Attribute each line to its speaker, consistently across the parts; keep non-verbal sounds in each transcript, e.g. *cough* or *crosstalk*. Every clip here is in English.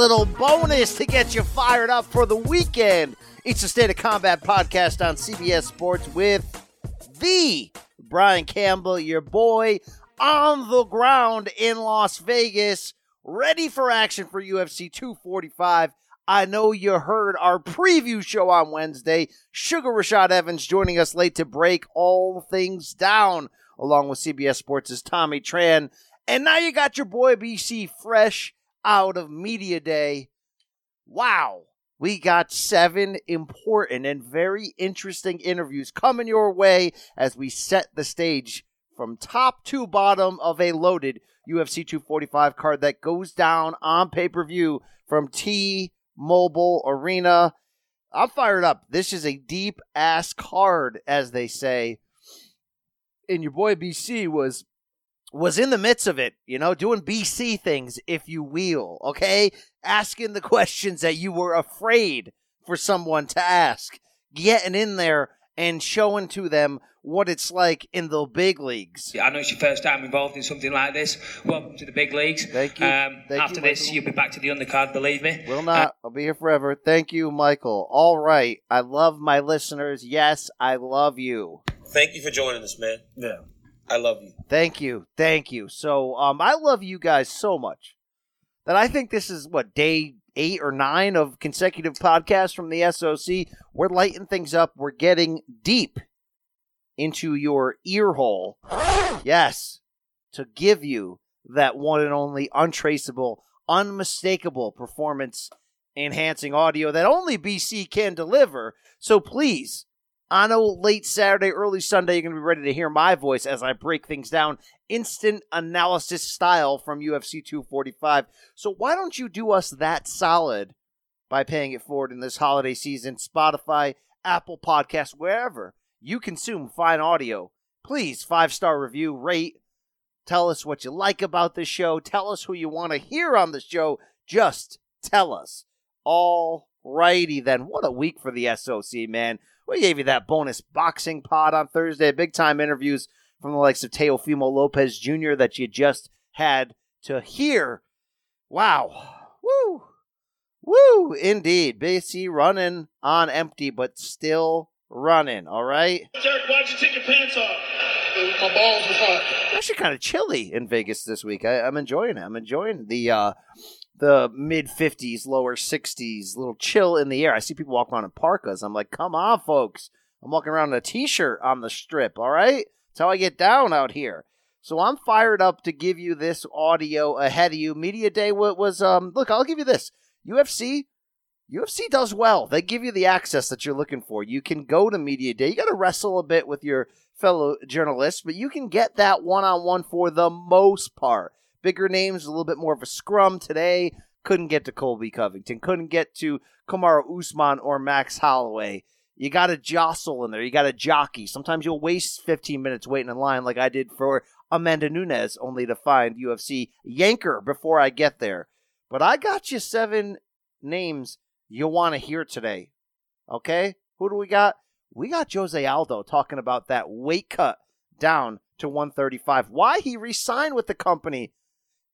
Speaker 1: little bonus to get you fired up for the weekend. It's the State of Combat podcast on CBS Sports with the Brian Campbell, your boy, on the ground in Las Vegas, ready for action for UFC 245. I know you heard our preview show on Wednesday. Sugar Rashad Evans joining us late to break all things down, along with CBS Sports' Tommy Tran. And now you got your boy BC fresh out of Media Day. Wow. We got seven important and very interesting interviews coming your way as we set the stage from top to bottom of a loaded UFC 245 card that goes down on pay per view from T Mobile Arena. I'm fired up. This is a deep ass card, as they say. And your boy BC was was in the midst of it, you know, doing BC things, if you will, okay? Asking the *laughs* questions that you were afraid for someone to ask, getting in there and showing to them what it's like in the big leagues.
Speaker 2: Yeah, I know it's your first time involved in something like this. Welcome to the big leagues.
Speaker 1: Thank you.
Speaker 2: Um,
Speaker 1: Thank
Speaker 2: after
Speaker 1: you,
Speaker 2: this,
Speaker 1: Michael.
Speaker 2: you'll be back to the undercard, believe me.
Speaker 1: Will not. I'll be here forever. Thank you, Michael. All right. I love my listeners. Yes, I love you.
Speaker 3: Thank you for joining us, man.
Speaker 2: Yeah.
Speaker 3: I love you.
Speaker 1: Thank you. Thank you. So, um, I love you guys so much that I think this is what day eight or nine of consecutive podcasts from the SOC. We're lighting things up. We're getting deep into your ear hole. Yes, to give you that one and only untraceable, unmistakable performance enhancing audio that only BC can deliver. So please, on a late Saturday, early Sunday, you're going to be ready to hear my voice as I break things down, instant analysis style from UFC 245. So why don't you do us that solid by paying it forward in this holiday season? Spotify, Apple Podcasts, wherever you consume fine audio. Please, five star review, rate, tell us what you like about the show, tell us who you want to hear on the show. Just tell us. All righty then. What a week for the SOC, man. We gave you that bonus boxing pod on Thursday, big time interviews from the likes of Teofimo Lopez Jr. that you just had to hear. Wow. Woo. Woo. Indeed. BC running on empty, but still running. All right.
Speaker 4: Derek, why'd you take your pants off? My balls was hot.
Speaker 1: Actually, kind of chilly in Vegas this week. I, I'm enjoying it. I'm enjoying the uh, the mid 50s, lower 60s, little chill in the air. I see people walking around in parkas. I'm like, come on, folks. I'm walking around in a t-shirt on the strip. All right, that's how I get down out here. So I'm fired up to give you this audio ahead of you. Media Day was um. Look, I'll give you this. UFC UFC does well. They give you the access that you're looking for. You can go to Media Day. You got to wrestle a bit with your fellow journalists, but you can get that one on one for the most part. Bigger names, a little bit more of a scrum today. Couldn't get to Colby Covington. Couldn't get to Kamaru Usman or Max Holloway. You got to jostle in there. You got to jockey. Sometimes you'll waste 15 minutes waiting in line, like I did for Amanda Nunes, only to find UFC yanker before I get there. But I got you seven names you want to hear today. Okay? Who do we got? We got Jose Aldo talking about that weight cut down to 135. Why he re-signed with the company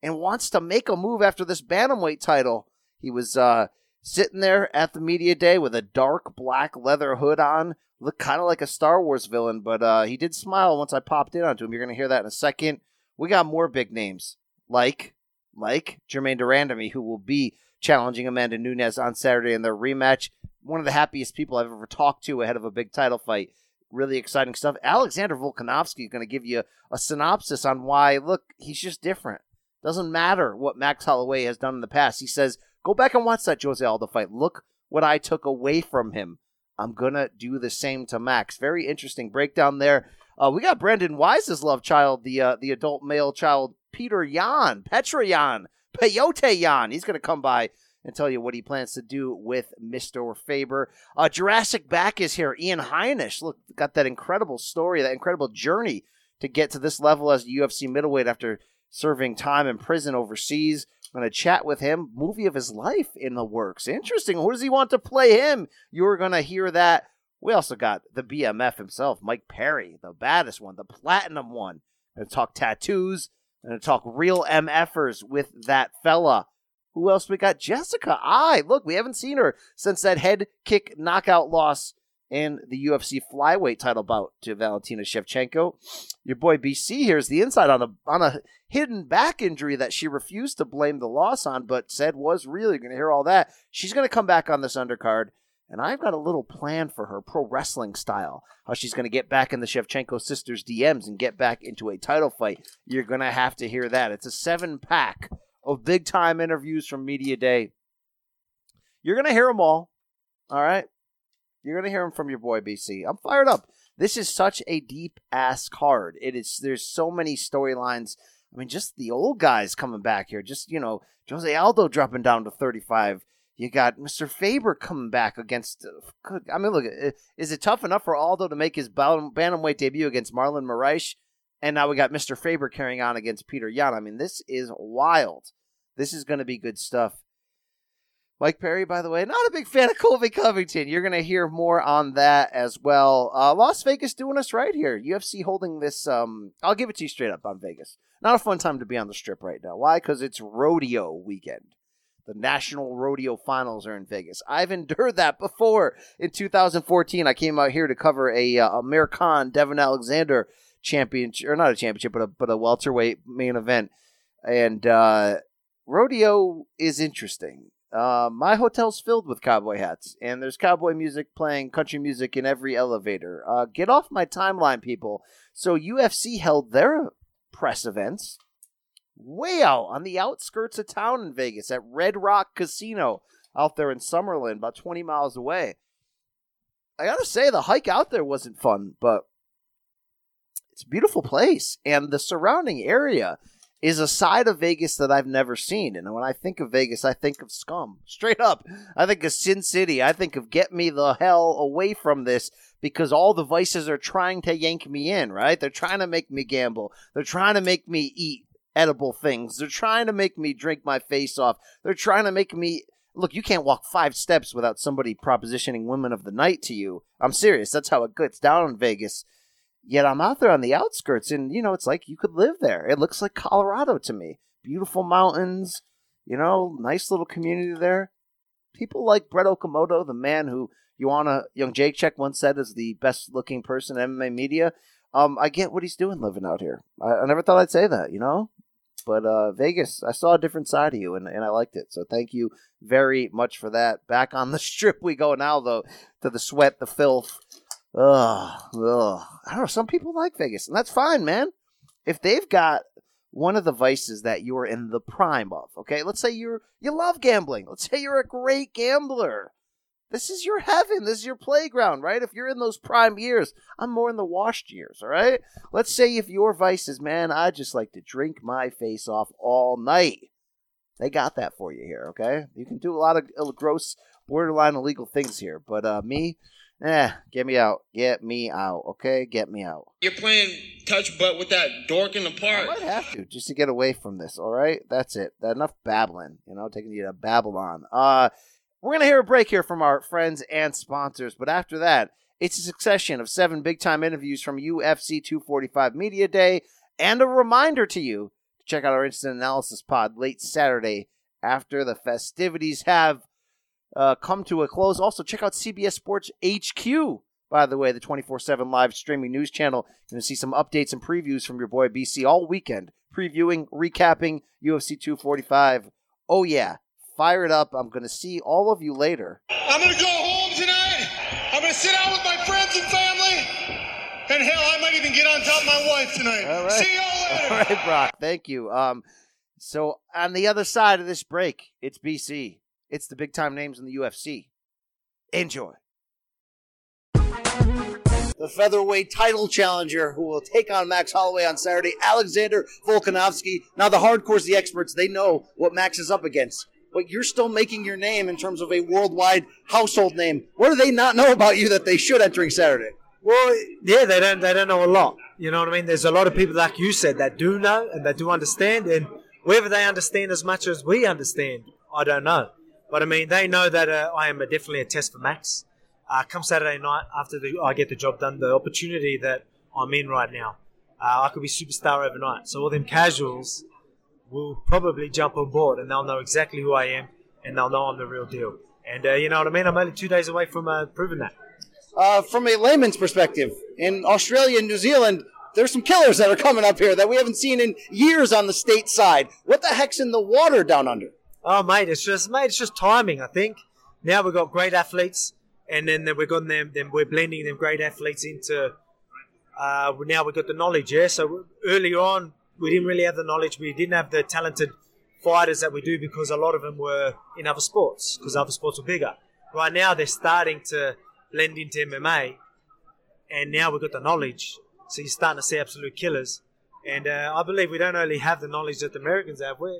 Speaker 1: and wants to make a move after this bantamweight title. He was uh, sitting there at the media day with a dark black leather hood on, looked kind of like a Star Wars villain, but uh, he did smile once I popped in onto him. You're going to hear that in a second. We got more big names like like Germaine De Randamie, who will be challenging Amanda Nunes on Saturday in their rematch. One of the happiest people I've ever talked to ahead of a big title fight. Really exciting stuff. Alexander Volkanovski is going to give you a synopsis on why, look, he's just different. Doesn't matter what Max Holloway has done in the past. He says, go back and watch that Jose Aldo fight. Look what I took away from him. I'm going to do the same to Max. Very interesting breakdown there. Uh, we got Brandon Wise's love child, the uh, the adult male child, Peter Yan, Petra Yan, Peyote Yan. He's going to come by and tell you what he plans to do with Mr. Faber. Uh, Jurassic Back is here. Ian Heinisch, look, got that incredible story, that incredible journey to get to this level as UFC middleweight after serving time in prison overseas. I'm going to chat with him. Movie of his life in the works. Interesting. Who does he want to play him? You're going to hear that. We also got the BMF himself, Mike Perry, the baddest one, the platinum one. To talk tattoos. To talk real MFers with that fella Who else we got? Jessica Eye. Look, we haven't seen her since that head kick knockout loss in the UFC flyweight title bout to Valentina Shevchenko. Your boy BC here is the inside on a on a hidden back injury that she refused to blame the loss on, but said was real. You're going to hear all that. She's going to come back on this undercard, and I've got a little plan for her, pro wrestling style. How she's going to get back in the Shevchenko sisters' DMs and get back into a title fight. You're going to have to hear that. It's a seven pack of big time interviews from Media Day. You're going to hear them all. All right. You're to hear them from your boy BC. I'm fired up. This is such a deep ass card. It is. There's so many storylines. I mean, just the old guys coming back here. Just you know, Jose Aldo dropping down to 35. You got Mr. Faber coming back against. Uh, I mean, look, is it tough enough for Aldo to make his bantamweight debut against Marlon Moraes? And now we got Mr. Faber carrying on against Peter Yan. I mean, this is wild. This is going to be good stuff. Mike Perry, by the way, not a big fan of Colby Covington. You're going to hear more on that as well. Uh, Las Vegas doing us right here. UFC holding this. Um, I'll give it to you straight up on Vegas. Not a fun time to be on the strip right now. Why? Because it's rodeo weekend. The National Rodeo Finals are in Vegas. I've endured that before. In 2014, I came out here to cover a uh, American Devon Alexander championship, or not a championship, but a but a welterweight main event. And uh, rodeo is interesting. Uh, my hotel's filled with cowboy hats, and there's cowboy music playing country music in every elevator. Uh, get off my timeline, people. So UFC held their press events way out on the outskirts of town in Vegas at Red Rock Casino out there in Summerlin, about 20 miles away. I gotta say, the hike out there wasn't fun, but it's a beautiful place, and the surrounding area is a side of Vegas that I've never seen. And when I think of Vegas, I think of scum. *laughs* Straight up. I think of Sin City. I think of get me the hell away from this because all the vices are trying to yank me in, right? They're trying to make me gamble. They're trying to make me eat edible things. They're trying to make me drink my face off. They're trying to make me look, you can't walk five steps without somebody propositioning women of the night to you. I'm serious. That's how it gets down in Vegas. Yet I'm out there on the outskirts, and you know, it's like you could live there. It looks like Colorado to me. Beautiful mountains, you know, nice little community there. People like Brett Okamoto, the man who you wanna young Jake Check once said is the best looking person in MMA media. Um, I get what he's doing living out here. I, I never thought I'd say that, you know. But uh, Vegas, I saw a different side of you, and, and I liked it. So thank you very much for that. Back on the *laughs* strip we go now, though, to the sweat, the filth, Ugh, ugh. I don't know. Some people like Vegas, and that's fine, man. If they've got one of the vices that you're in the prime of, okay, let's say you're you love gambling. Let's say you're a great gambler. This is your heaven. This is your playground, right? If you're in those prime years, I'm more in the washed years, all right? Let's say if your vice is, man, I just like to drink my face off all night. They got that for you here, okay? You can do a lot of gross, borderline illegal things here, but uh, me, Eh, get me out. Get me out. Okay, get me out.
Speaker 3: You're playing touch butt with that dork in the park.
Speaker 1: I might have to just to get away from this. All right, that's it. Enough babbling. You know, taking you to Babylon. Uh, we're gonna hear a break here from our friends and sponsors, but after that, it's a succession of seven big time interviews from UFC 245 Media Day, and a reminder to you to check out our instant analysis pod late Saturday after the festivities have uh, come to a close. Also, check out CBS Sports HQ, by the way, the 24 7 live streaming news channel. You're going to see some updates and previews from your boy BC all weekend, previewing, recapping UFC 245. Oh, yeah. Fire it up. I'm going to see all of you later.
Speaker 4: I'm going to go home tonight. I'm going to sit out with my friends and family. And hell, I might even get on top of my wife tonight.
Speaker 1: All right.
Speaker 4: See y'all later. *laughs*
Speaker 1: All right, Brock. Thank you. Um, so on the other side of this break, it's BC. It's the big time names in the UFC. Enjoy. The featherweight title challenger who will take on Max Holloway on Saturday, Alexander Volkanovski. Now, the hardcores, the experts, they know what Max is up against. But you're still making your name in terms of a worldwide household name. What do they not know about you that they should entering Saturday?
Speaker 5: Well, yeah, they don't they don't know a lot. You know what I mean? There's a lot of people, like you said, that do know and that do understand, and whether they understand as much as we understand, I don't know. But I mean, they know that uh, I am a, definitely a test for Max. Uh, come Saturday night, after the, I get the job done, the opportunity that I'm in right now, uh, I could be superstar overnight. So all them casuals, will probably jump on board and they'll know exactly who I am and they'll know I'm the real deal. And uh, you know what I mean? I'm only two days away from uh, proving that.
Speaker 6: Uh, from a layman's perspective, in Australia and New Zealand, there's some killers that are coming up here that we haven't seen in years on the state side. What the heck's in the water down under?
Speaker 5: Oh, mate, it's just mate, it's just timing. I think now we've got great athletes, and then we've got them. Then we're blending them great athletes into. Uh, now we've got the knowledge. Yeah, so earlier on we didn't really have the knowledge. We didn't have the talented fighters that we do because a lot of them were in other sports because other sports were bigger. Right now they're starting to blend into MMA, and now we've got the knowledge. So you're starting to see absolute killers. And uh, I believe we don't only have the knowledge that the Americans have. We're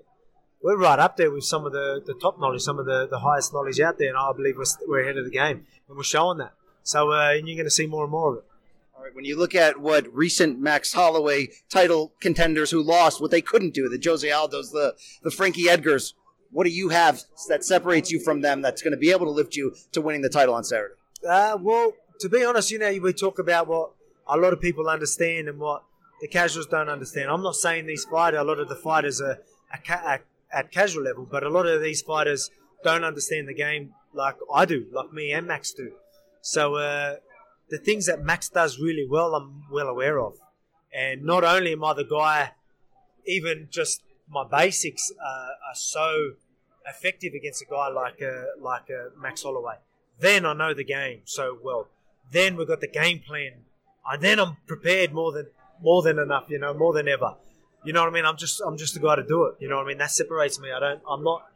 Speaker 5: we're right up there with some of the, the top knowledge, some of the, the highest knowledge out there, and I believe we're, we're ahead of the game, and we're showing that. So uh, and you're going to see more and more of it.
Speaker 6: All right, when you look at what recent Max Holloway title contenders who lost, what they couldn't do, the Jose Aldos, the, the Frankie Edgars, what do you have that separates you from them that's going to be able to lift you to winning the title on Saturday?
Speaker 5: Uh, well, to be honest, you know, we talk about what a lot of people understand and what the casuals don't understand. I'm not saying these fighters, a lot of the fighters are, are, are at casual level, but a lot of these fighters don't understand the game like I do, like me and Max do. So uh, the things that Max does really well, I'm well aware of. And not only am I the guy, even just my basics uh, are so effective against a guy like uh, like uh, Max Holloway. Then I know the game so well. Then we've got the game plan. And then I'm prepared more than more than enough, you know, more than ever. You know what I mean? I'm just I'm just the guy to do it. You know what I mean? That separates me. I don't. I'm not.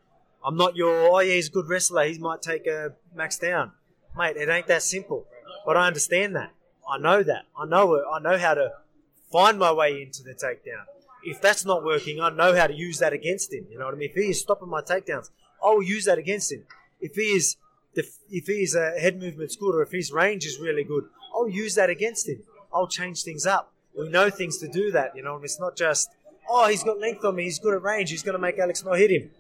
Speaker 5: I'm not your. Oh yeah, he's a good wrestler. He might take a max down, mate. It ain't that simple. But I understand that. I know that. I know it. I know how to find my way into the takedown. If that's not working, I know how to use that against him. You know what I mean? If he is stopping my takedowns, I'll use that against him. If he is if his uh, head movement's good or if his range is really good, I'll use that against him. I'll change things up. We know things to do that. You know, it's not just oh, he's got length on me, he's good at range, he's going to make Alex not hit him.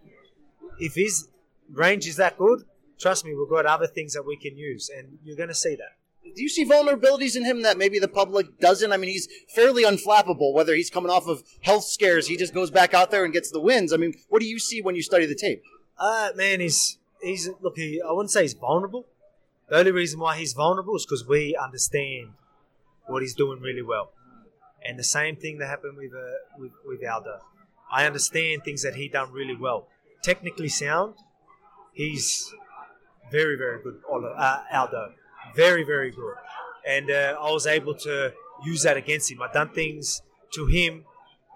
Speaker 5: If his range is that good, trust me, we've got other things that we can use, and you're going to see that.
Speaker 6: Do you see vulnerabilities in him that maybe the public doesn't? I mean, he's fairly unflappable. Whether he's coming off of health scares, he just goes back out there and gets the wins. I mean, what do you see when you study the tape?
Speaker 5: Uh, man, he's he's look. He, I wouldn't say he's vulnerable. The only reason why he's vulnerable is because we understand what he's doing really well. And the same thing that happened with, uh, with, with Aldo. I understand things that he done really well. Technically sound, he's very, very good, uh, Aldo. Very, very good. And uh, I was able to use that against him. i done things to him.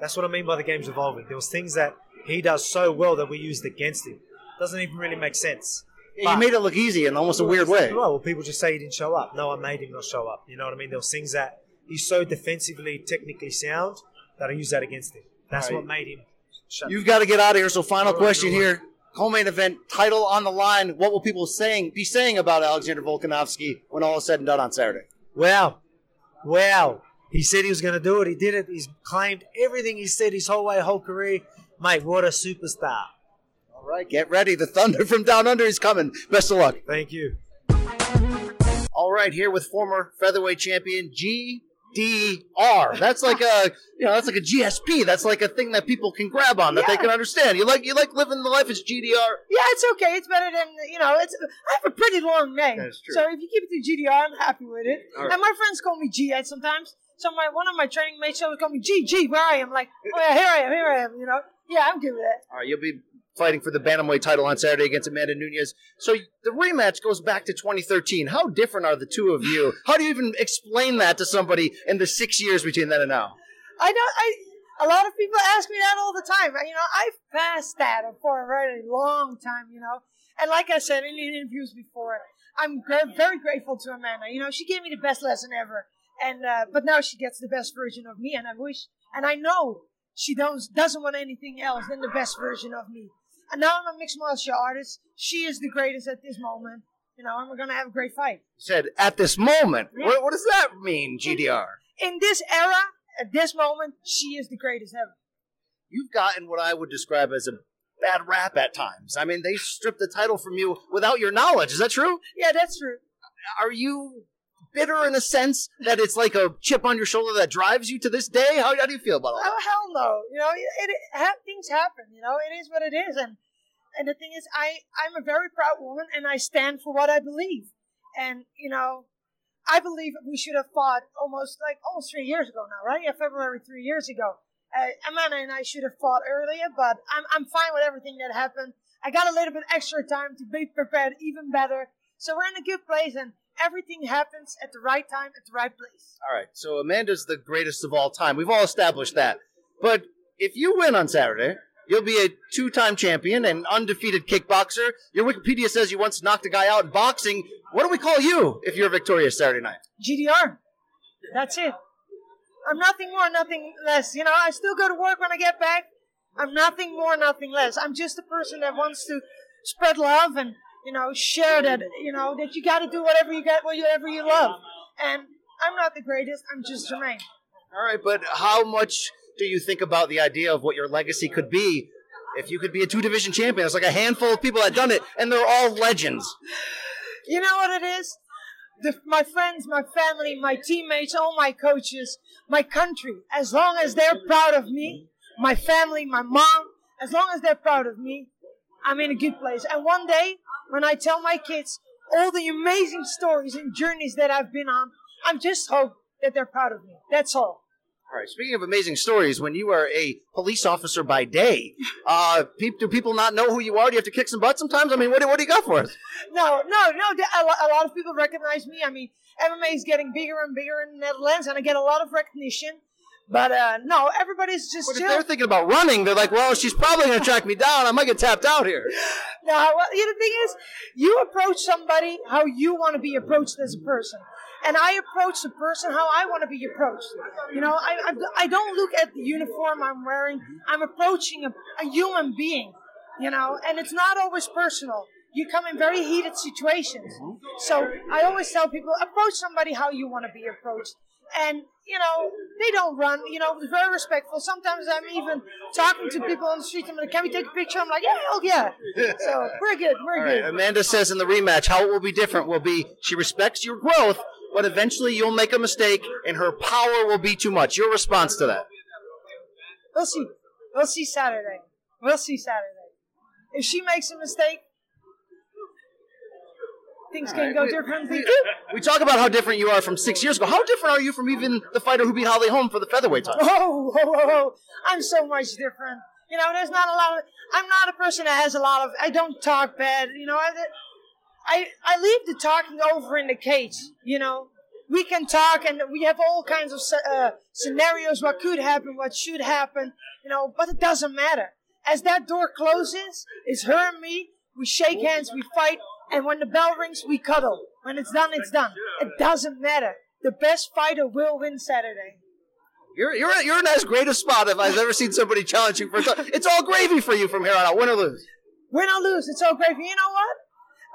Speaker 5: That's what I mean by the game's evolving. There was things that he does so well that we used against him. Doesn't even really make sense.
Speaker 6: Yeah, you made it look easy in almost a weird way.
Speaker 5: Well, people just say he didn't show up. No, I made him not show up. You know what I mean? There was things that he's so defensively, technically sound that I use that against him. That's right. what made him.
Speaker 6: You've got to get out of here. So, final question here: co-main event title on the line. What will people saying be saying about Alexander Volkanovski when all is said and done on Saturday?
Speaker 5: Wow, wow! He said he was going to do it. He did it. He's claimed everything he said his whole way, whole career. Mate, what a superstar!
Speaker 6: All right, get ready. The thunder from down under is coming. Best of luck.
Speaker 5: Thank you.
Speaker 6: All right, here with former featherweight champion G DR. That's like a you know that's like a GSP. That's like a thing that people can grab on that yeah. they can understand. You like you like living the life as GDR.
Speaker 7: Yeah, it's okay. It's better than you know. It's I have a pretty long name. That's true. So if you keep it to GDR, I'm happy with it. Right. And my friends call me G Ed sometimes. So my one of my training mates always call me G G. Where I am, like oh yeah, here I am, here I am. You know. Yeah, I'm good with it.
Speaker 6: All right, you'll be fighting for the bantamweight title on Saturday against Amanda Nunes. So the rematch goes back to 2013. How different are the two of you? How do you even explain that to somebody in the six years between then and now?
Speaker 7: I know. I a lot of people ask me that all the time. You know, I've passed that for a very long time. You know, and like I said in interviews before, I'm very grateful to Amanda. You know, she gave me the best lesson ever, and uh, but now she gets the best version of me, and I wish, and I know she doesn't want anything else than the best version of me. And now I'm a mixed martial artist. She is the greatest at this moment. You know, and we're gonna have a great fight.
Speaker 6: You said at this moment. Yeah. What, what, does that mean, GDR?
Speaker 7: In, in this era, at this moment, she is the greatest ever.
Speaker 6: You've gotten what I would describe as a bad rap at times. I mean, they stripped the title from you without your knowledge. Is that true?
Speaker 7: Yeah, that's true.
Speaker 6: Are you bitter in a sense that it's like a chip on your shoulder that drives you to this day? How, how do you feel about all that?
Speaker 7: Oh hell no! You know, it, it ha- things happen. You know, it is what it is, and and the thing is, I I'm a very proud woman, and I stand for what I believe. And you know, I believe we should have fought almost like almost three years ago now, right? Yeah, February three years ago. Uh, Amanda and I should have fought earlier, but I'm I'm fine with everything that happened. I got a little bit extra time to be prepared even better. So we're in a good place, and everything happens at the right time, at the right place.
Speaker 6: All right, so Amanda's the greatest of all time. We've all established that. But if you win on Saturday, you'll be a two time champion and undefeated kickboxer. Your Wikipedia says you once knocked a guy out in boxing. What do we call you if you're victorious Saturday night?
Speaker 7: GDR. That's it. I'm nothing more, nothing less. You know, I still go to work when I get back. I'm nothing more, nothing less. I'm just a person that wants to spread love and, you know, share that, you know, that you got to do whatever you got, whatever you love. And I'm not the greatest. I'm just Germaine.
Speaker 6: All right, but how much do you think about the idea of what your legacy could be if you could be a two division champion? There's like a handful of people that done it, and they're all legends.
Speaker 7: You know what it is? The, my friends, my family, my teammates, all my coaches, my country, as long as they're proud of me, my family, my mom, as long as they're proud of me, I'm in a good place. And one day, when I tell my kids all the amazing stories and journeys that I've been on, I'm just hope that they're proud of me. That's all.
Speaker 6: All right. Speaking of amazing stories, when you are a police officer by day, uh, peop do people not know who you are? Do you have to kick some butt sometimes? I mean, what, do- what do you got for us?
Speaker 7: No, no, no. A lot of people recognize me. I mean, MMA is getting bigger and bigger in the Netherlands, and I get a lot of recognition. But uh, no, everybody's just
Speaker 6: But if they're thinking about running, they're like, well, she's probably going to track me down. I might get tapped out here. *sighs*
Speaker 7: No, well, you know, the thing is, you approach somebody how you want to be approached as a person. And I approach the person how I want to be approached. You know, I, I, I don't look at the uniform I'm wearing. I'm approaching a, a human being, you know, and it's not always personal. You come in very heated situations. So I always tell people, approach somebody how you want to be approached. And, you know, they don't run, you know, very respectful. Sometimes I'm even talking to people on the street. I'm like, can we take a picture? I'm like, yeah, oh yeah. So we're good. We're
Speaker 6: All
Speaker 7: good.
Speaker 6: right. Amanda says in the rematch, how it will be different will be she respects your growth, but eventually you'll make a mistake and her power will be too much. Your response to that?
Speaker 7: We'll see. We'll see Saturday. We'll see Saturday. If she makes a mistake, things can go differently too.
Speaker 6: We talk about how different you are from six years ago. How different are you from even the fighter who beat Holly Holm for the featherweight title?
Speaker 7: Oh. I'm so much different. You know, there's not a lot of. I'm not a person that has a lot of. I don't talk bad. You know, I, I, I leave the talking over in the cage. You know, we can talk and we have all kinds of uh, scenarios. What could happen? What should happen? You know, but it doesn't matter. As that door closes, it's her and me. We shake hands. We fight. And when the bell rings, we cuddle. When it's done, it's done. It doesn't matter. The best fighter will win Saturday.
Speaker 6: You're you're you're in as great a spot if I've ever seen somebody challenge you for a title. It's all gravy for you from here on out, win or lose.
Speaker 7: Win or lose, it's all gravy. You know what?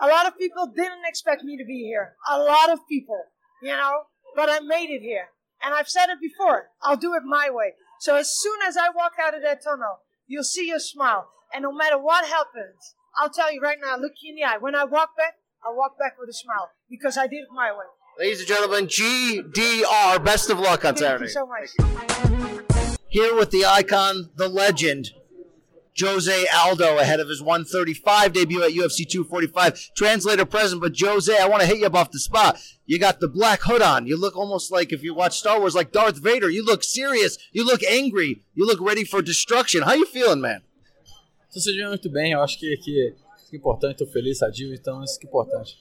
Speaker 7: A lot of people didn't expect me to be here. A lot of people, you know, but I made it here. And I've said it before. I'll do it my way. So as soon as I walk out of that tunnel, you'll see your smile. And no matter what happens, I'll tell you right now, look you in the eye. When I walk back, I'll walk back with a smile because I did it my way.
Speaker 6: Ladies and gentlemen, GDR, best of luck on
Speaker 7: Thank
Speaker 6: Saturday.
Speaker 7: you so much.
Speaker 6: Here with the icon, the legend, Jose Aldo, ahead of his 135 debut at UFC 245. Translator present, but Jose, I want to hit you up off the spot. You got the black hood on. You look almost like, if you watch Star Wars, like Darth Vader. You look serious. You look angry. You look ready for destruction. How you feeling, man?
Speaker 8: Se sentindo muito bem, eu acho que, que que é importante, tô feliz, sadio, então isso que é importante.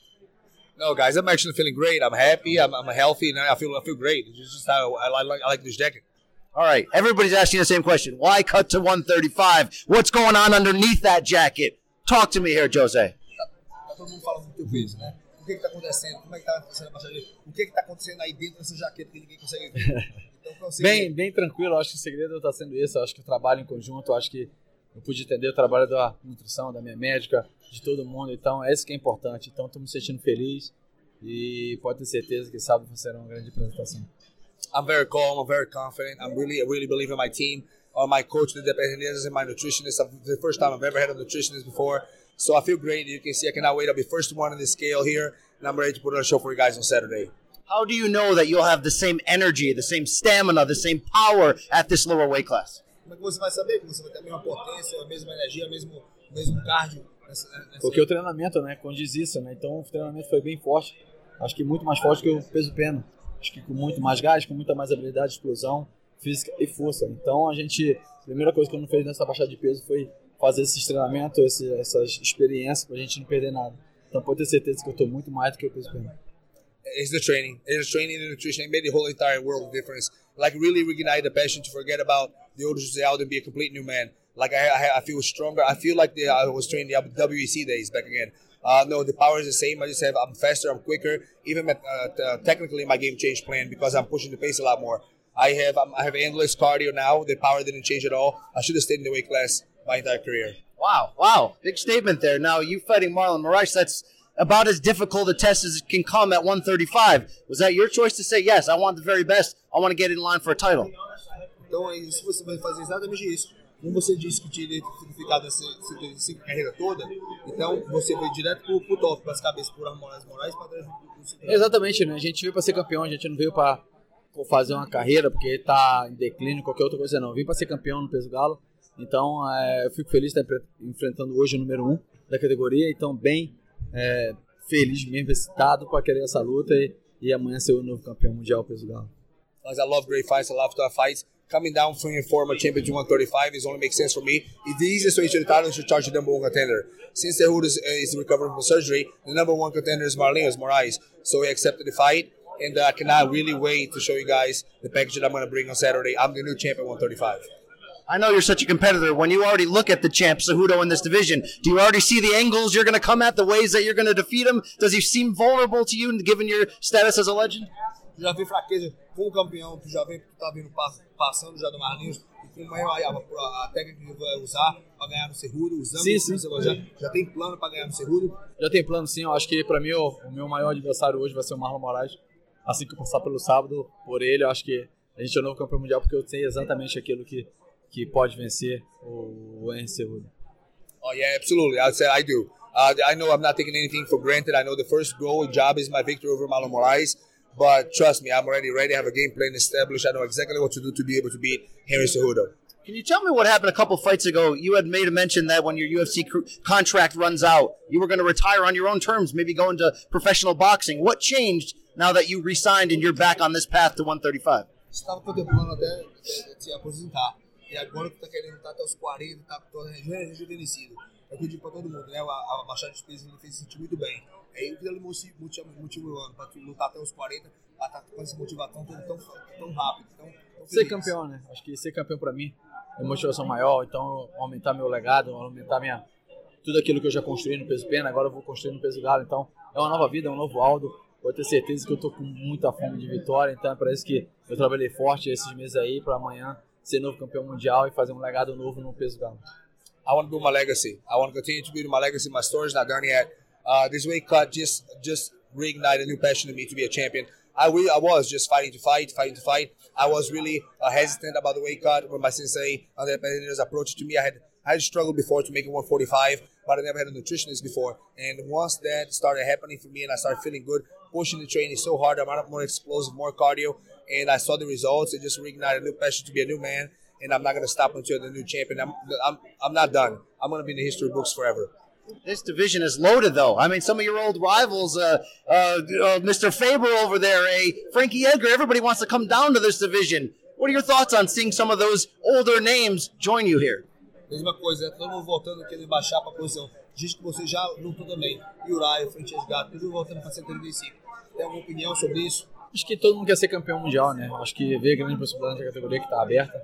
Speaker 9: No, guys, I'm actually feeling great. I'm happy. I'm, I'm healthy, and I feel I feel great. It's just how I, I like I like this jacket.
Speaker 6: All right. Everybody's asking the same question. Why cut to 135? What's going on underneath that jacket? Talk to me here, Jose.
Speaker 9: Todo mundo falando do teu peso, né? O que que tá acontecendo? Como é que tá acontecendo a passagem? O que que tá acontecendo aí dentro dessa jaqueta que ninguém consegue ver? *laughs* Então, você
Speaker 8: Bem, bem tranquilo, eu acho que o segredo está sendo esse, eu acho que o trabalho em conjunto, eu acho que eu pude entender o trabalho da nutrição, da minha médica, de todo mundo, então é isso que é importante. Então estou me sentindo feliz e pode ter certeza que sábado será uma grande apresentação.
Speaker 9: I'm very calm. I'm very confident. I'm really, I really believe in my team, on my coach, the Dependences, and my nutritionist. I've- The first time I've ever had a nutritionist before, so I feel great. You can see I cannot wait. I'll be first one in the scale here, and I'm ready to put on a show for you guys on Saturday.
Speaker 6: How do you know that you'll have the same energy, the same stamina, the same power at this lower weight class?
Speaker 9: Como é que você vai saber que você vai ter a mesma potência, a mesma energia, o mesmo, mesmo cardio? Nessa, nessa...
Speaker 8: Porque o treinamento, né, condiz isso, né? Então o treinamento foi bem forte. Acho que muito mais forte que o peso pena. Acho que com muito mais gás, com muita mais habilidade, explosão, física e força. Então a gente, a primeira coisa que eu não fez nessa baixada de peso foi fazer esses treinamentos, esse, essas experiências pra gente não perder nada. Então pode ter certeza que eu tô muito mais do que o peso pena.
Speaker 9: It's the training. It's the training and the nutrition. It made the whole entire world difference. Like really reignite the passion to forget about the old Jose Aldo be a complete new man. Like I, I, I feel stronger. I feel like the, I was training the WEC days back again. Uh, no, the power is the same. I just have I'm faster, I'm quicker. Even uh, t- technically, my game changed plan because I'm pushing the pace a lot more. I have I have endless cardio now. The power didn't change at all. I should have stayed in the weight class my entire career.
Speaker 6: Wow, wow, big statement there. Now you fighting Marlon Moraes, that's about as difficult a test as it can come at 135. Was that your choice to say yes? I want the very best. I want to get in line for a title.
Speaker 9: Então, se você vai fazer exatamente isso, como você disse que tinha significado essa, essa carreira toda, então você veio direto pro, pro top, para as cabeças por Moraes Moraes para trás do
Speaker 8: Exatamente, né? A gente veio para ser campeão, a gente não veio para fazer uma carreira porque tá em declínio, qualquer outra coisa não. Vim para ser campeão no peso galo. Então, é, eu fico feliz de estar enfrentando hoje o número um da categoria. Então, bem é, feliz mesmo, excitado para querer essa luta e, e amanhã ser o novo campeão mundial peso galo.
Speaker 9: I love great fights. I love tough fights. Coming down from your former champion to 135 is only makes sense for me. It's the easiest way to the title is to charge the number one contender. Since Cejudo is, is recovering from surgery, the number one contender is Marlinhos Moraes. So he accepted the fight, and uh, I cannot really wait to show you guys the package that I'm going to bring on Saturday. I'm the new champion 135.
Speaker 6: I know you're such a competitor. When you already look at the champ Cejudo in this division, do you already see the angles you're going to come at, the ways that you're going to defeat him? Does he seem vulnerable to you, given your status as a legend?
Speaker 9: Tu já vê fraqueza com o campeão, tu já vê que tu tá vindo passando já do Marlinhos e como é a, a, a técnica que vai usar para ganhar no Cerrudo, usando
Speaker 8: sim, sim.
Speaker 9: Já, já tem plano para ganhar no Cerrudo?
Speaker 8: Já tem plano sim, eu acho que para mim o, o, meu maior adversário hoje vai ser o Marlon Moraes. Assim que eu passar pelo sábado por ele, eu acho que a gente é o novo campeão mundial porque eu sei exatamente aquilo que que pode vencer o Henry Cerrudo.
Speaker 9: Oh yeah, absolutely. I say I do. Uh, I know I'm not taking anything for granted. I know the first goal and job is my victory over Marlon Moraes. But trust me, I'm already ready. I have a game plan established. I know exactly what to do to be able to beat Henry Cejudo.
Speaker 6: Can you tell me what happened a couple fights ago? You had made a mention that when your UFC contract runs out, you were going to retire on your own terms, maybe go into professional boxing. What changed now that you resigned and you're back on this path to 135?
Speaker 9: Estava contemplando até se aposentar. E agora tu tá querendo estar até os 40, tá rejuvenescido. É o que eu digo pra todo mundo, né? A, a baixada me fez sentir muito bem. É isso que ele motivando pra tu lutar até os 40, pra estar com essa motivação tão, tão, tão rápido. Tão, tão
Speaker 8: ser campeão, né? Acho que ser campeão pra mim é motivação maior, então aumentar meu legado, aumentar minha tudo aquilo que eu já construí no peso pena, agora eu vou construir no peso galo, então é uma nova vida, é um novo Aldo. Pode ter certeza que eu tô com muita fome de vitória, então parece que eu trabalhei forte esses meses aí para amanhã ser novo campeão mundial e fazer um legado novo no peso galo.
Speaker 9: I want to build my legacy. I want to continue to build my legacy. My story's not done yet. Uh, this weight cut just just reignited a new passion in me to be a champion. I really, I was just fighting to fight, fighting to fight. I was really uh, hesitant about the weight cut when my sensei, Andre Pederneiras, approached to me. I had I had struggled before to make it 145, but I never had a nutritionist before. And once that started happening for me, and I started feeling good, pushing the training so hard, I'm more explosive, more cardio, and I saw the results. It just reignited a new passion to be a new man, and I'm not going to stop until the new champion. I'm, I'm, I'm not done. I'm going to be in the history books forever.
Speaker 6: This division is loaded, though. I mean, some of your old rivals, uh, uh, uh, Mr. Faber over there, a Frankie Edgar. Everybody wants to come down to this division. What are your thoughts on seeing some of those older names join you here?
Speaker 9: Mesma coisa, todo mundo voltando querendo baixar para a posição. Diz que você já lutou também. Uriah, Frente Gato, tudo voltando para 135. Tem alguma opinião sobre isso?
Speaker 8: Acho que todo mundo quer ser campeão mundial, né? Acho que vê grande possibilidade na categoria que está aberta.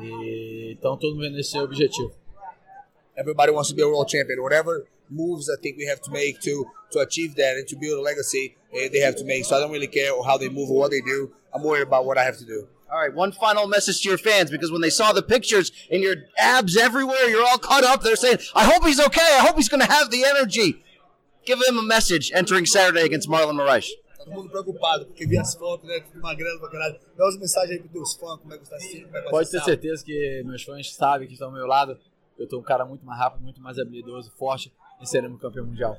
Speaker 8: E, então todo mundo vê nesse objetivo.
Speaker 9: Everybody wants to be a world champion. Whatever moves I think we have to make to to achieve that and to build a legacy, eh, they have to make. So I don't really care how they move or what they do. I'm worried about what I have to do.
Speaker 6: All right, one final message to your fans because when they saw the pictures and your abs everywhere, you're all cut up. They're saying, "I hope he's okay. I hope he's going to have the energy." Give him a message entering Saturday against Marlon Moraes.
Speaker 9: todo mundo preocupado, porque via as fotos, né? Tudo magrelo pra caralho. Dá umas mensagens aí pros teus fãs, como é que você tá assistindo, como é que
Speaker 8: Pode ter certeza que meus fãs sabem que estão ao meu lado. Eu tô um cara muito mais rápido, muito mais habilidoso, forte e seremos campeão mundial.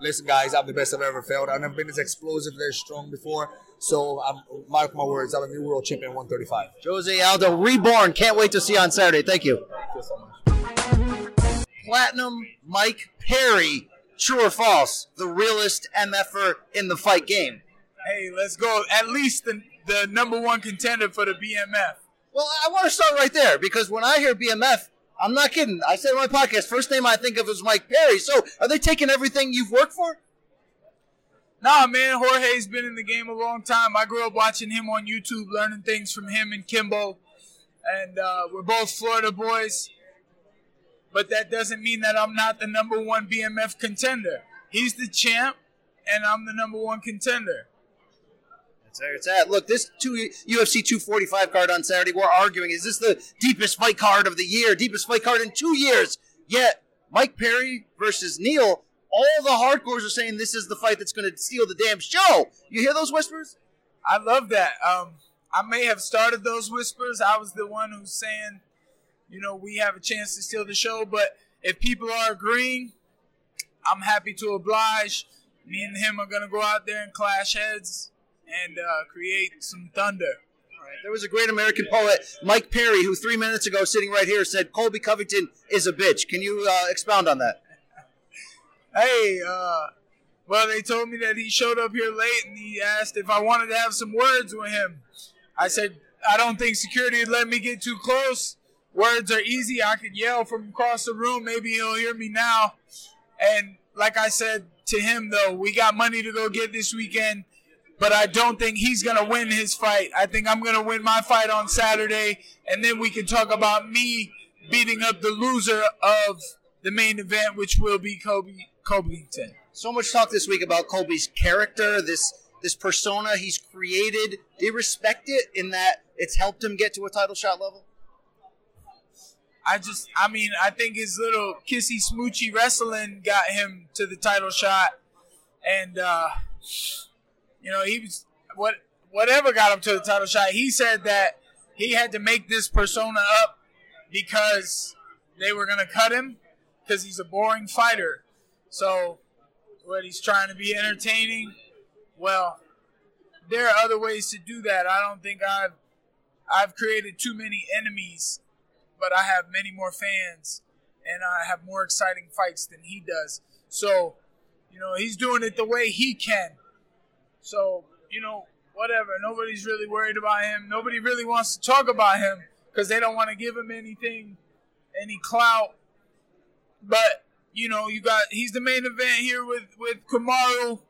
Speaker 9: listen, guys, I'm the best I've ever felt. I've never been as explosive, as strong before. So, I'm, mark my words, I'm a new world champion 135.
Speaker 6: Jose Aldo reborn. Can't wait to see you on Saturday. Thank you.
Speaker 8: Thank you so much.
Speaker 6: Platinum Mike Perry. True or false? The realest MFer in the fight game.
Speaker 10: Hey, let's go. At least the, the number one contender for the BMF.
Speaker 6: Well, I want to start right there because when I hear BMF, I'm not kidding. I said in my podcast, first name I think of is Mike Perry. So are they taking everything you've worked for?
Speaker 10: Nah, man, Jorge's been in the game a long time. I grew up watching him on YouTube, learning things from him and Kimbo. And uh, we're both Florida boys. But that doesn't mean that I'm not the number one BMF contender. He's the champ, and I'm the number one contender.
Speaker 6: That's where it's at. Look, this two UFC 245 card on Saturday, we're arguing, is this the deepest fight card of the year, deepest fight card in two years? Yet, Mike Perry versus Neal, all the hardcores are saying this is the fight that's going to steal the damn show. You hear those whispers?
Speaker 10: I love that. Um, I may have started those whispers. I was the one who's saying, you know, we have a chance to steal the show. But if people are agreeing, I'm happy to oblige. Me and him are going to go out there and clash heads and uh, create some thunder.
Speaker 6: There was a great American poet, Mike Perry, who three minutes ago, sitting right here, said Colby Covington is a bitch. Can you uh, expound on that?
Speaker 10: Hey, uh, well, they told me that he showed up here late and he asked if I wanted to have some words with him. I said, I don't think security would let me get too close. Words are easy. I could yell from across the room. Maybe he'll hear me now. And like I said to him, though, we got money to go get this weekend, but I don't think he's going to win his fight. I think I'm going to win my fight on Saturday, and then we can talk about me beating up the loser of the main event, which will be Colby Covington.
Speaker 6: So much talk this week about Colby's character, this this persona he's created. Do you respect it in that it's helped him get to a title shot level?
Speaker 10: I just, I mean, I think his little kissy smoochy wrestling got him to the title shot, and uh, you know he was what whatever got him to the title shot. He said that he had to make this persona up because they were gonna cut him because he's a boring fighter. So, what he's trying to be entertaining. Well, there are other ways to do that. I don't think I've I've created too many enemies but I have many more fans and I have more exciting fights than he does. So, you know, he's doing it the way he can. So, you know, whatever. Nobody's really worried about him. Nobody really wants to talk about him because they don't want to give him anything, any clout. But you know, you got he's the main event here with with Kamaru.